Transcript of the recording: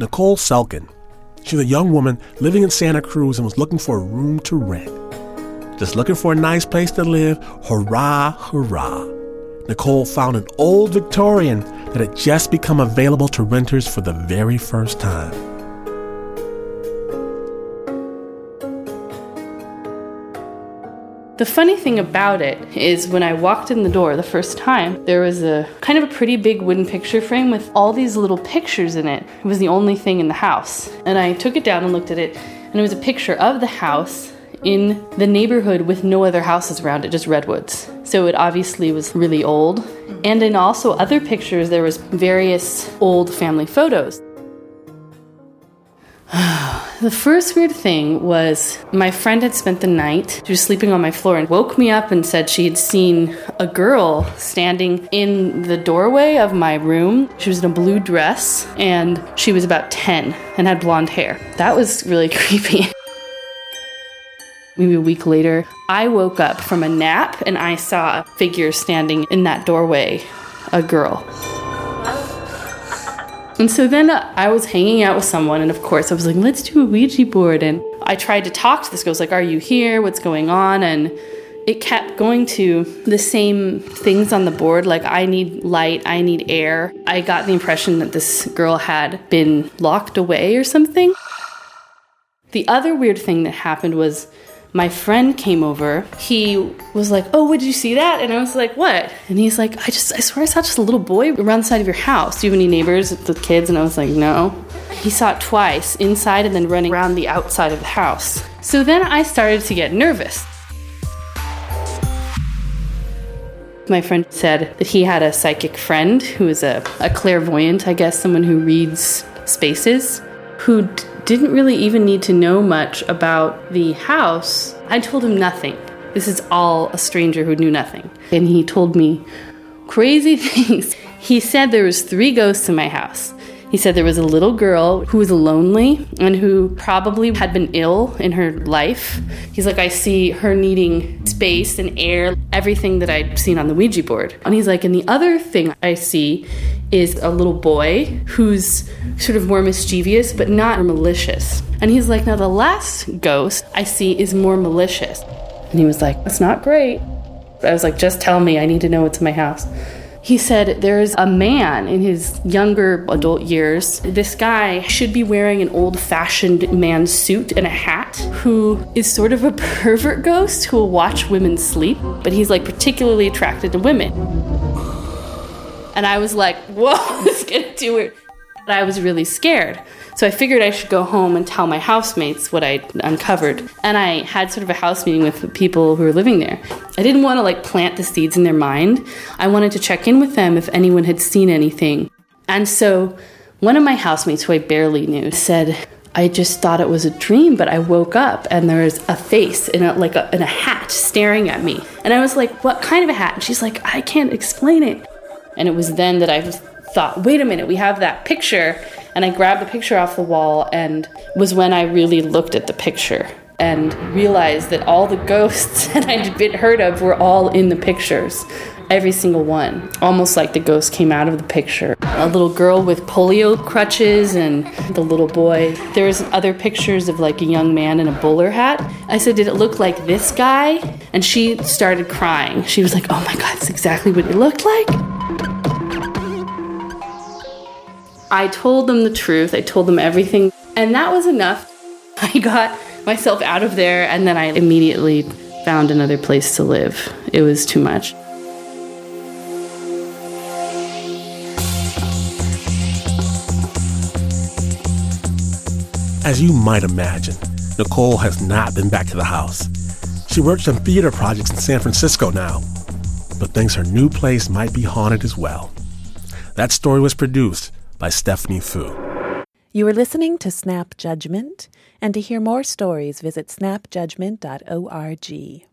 Nicole Selken. She's a young woman living in Santa Cruz and was looking for a room to rent. Just looking for a nice place to live. Hurrah, hurrah. Nicole found an old Victorian that had just become available to renters for the very first time. The funny thing about it is when I walked in the door the first time, there was a kind of a pretty big wooden picture frame with all these little pictures in it. It was the only thing in the house. And I took it down and looked at it, and it was a picture of the house in the neighborhood with no other houses around it, just redwoods. So it obviously was really old. And in also other pictures, there was various old family photos. the first weird thing was my friend had spent the night, she was sleeping on my floor and woke me up and said she had seen a girl standing in the doorway of my room. She was in a blue dress and she was about 10 and had blonde hair. That was really creepy. Maybe a week later, I woke up from a nap and I saw a figure standing in that doorway, a girl. And so then I was hanging out with someone, and of course, I was like, let's do a Ouija board. And I tried to talk to this girl. I was like, are you here? What's going on? And it kept going to the same things on the board like I need light, I need air. I got the impression that this girl had been locked away or something. The other weird thing that happened was my friend came over. He was like, Oh, did you see that? And I was like, What? And he's like, I just, I swear I saw just a little boy around the side of your house. Do you have any neighbors with kids? And I was like, No. He saw it twice inside and then running around the outside of the house. So then I started to get nervous. My friend said that he had a psychic friend who is a, a clairvoyant, I guess, someone who reads spaces, who didn't really even need to know much about the house. I told him nothing. This is all a stranger who knew nothing. And he told me crazy things. He said there was three ghosts in my house. He said there was a little girl who was lonely and who probably had been ill in her life. He's like, I see her needing space and air, everything that I'd seen on the Ouija board. And he's like, and the other thing I see is a little boy who's sort of more mischievous but not malicious. And he's like, now the last ghost I see is more malicious. And he was like, that's not great. I was like, just tell me, I need to know what's in my house. He said there's a man in his younger adult years. This guy should be wearing an old fashioned man suit and a hat who is sort of a pervert ghost who will watch women sleep, but he's like particularly attracted to women. And I was like, whoa, this is getting too weird. I was really scared. So I figured I should go home and tell my housemates what I'd uncovered. And I had sort of a house meeting with people who were living there. I didn't want to like plant the seeds in their mind. I wanted to check in with them if anyone had seen anything. And so one of my housemates, who I barely knew, said, I just thought it was a dream, but I woke up and there was a face in a like a, in a hat staring at me. And I was like, "What kind of a hat?" And she's like, "I can't explain it." And it was then that I thought, "Wait a minute, we have that picture and I grabbed the picture off the wall and was when I really looked at the picture and realized that all the ghosts that I'd been heard of were all in the pictures. Every single one. Almost like the ghost came out of the picture. A little girl with polio crutches and the little boy. There's other pictures of like a young man in a bowler hat. I said, Did it look like this guy? And she started crying. She was like, Oh my God, that's exactly what it looked like. I told them the truth. I told them everything. And that was enough. I got myself out of there and then I immediately found another place to live. It was too much. As you might imagine, Nicole has not been back to the house. She works on theater projects in San Francisco now, but thinks her new place might be haunted as well. That story was produced by Stephanie Foo. You are listening to Snap Judgment, and to hear more stories, visit snapjudgment.org.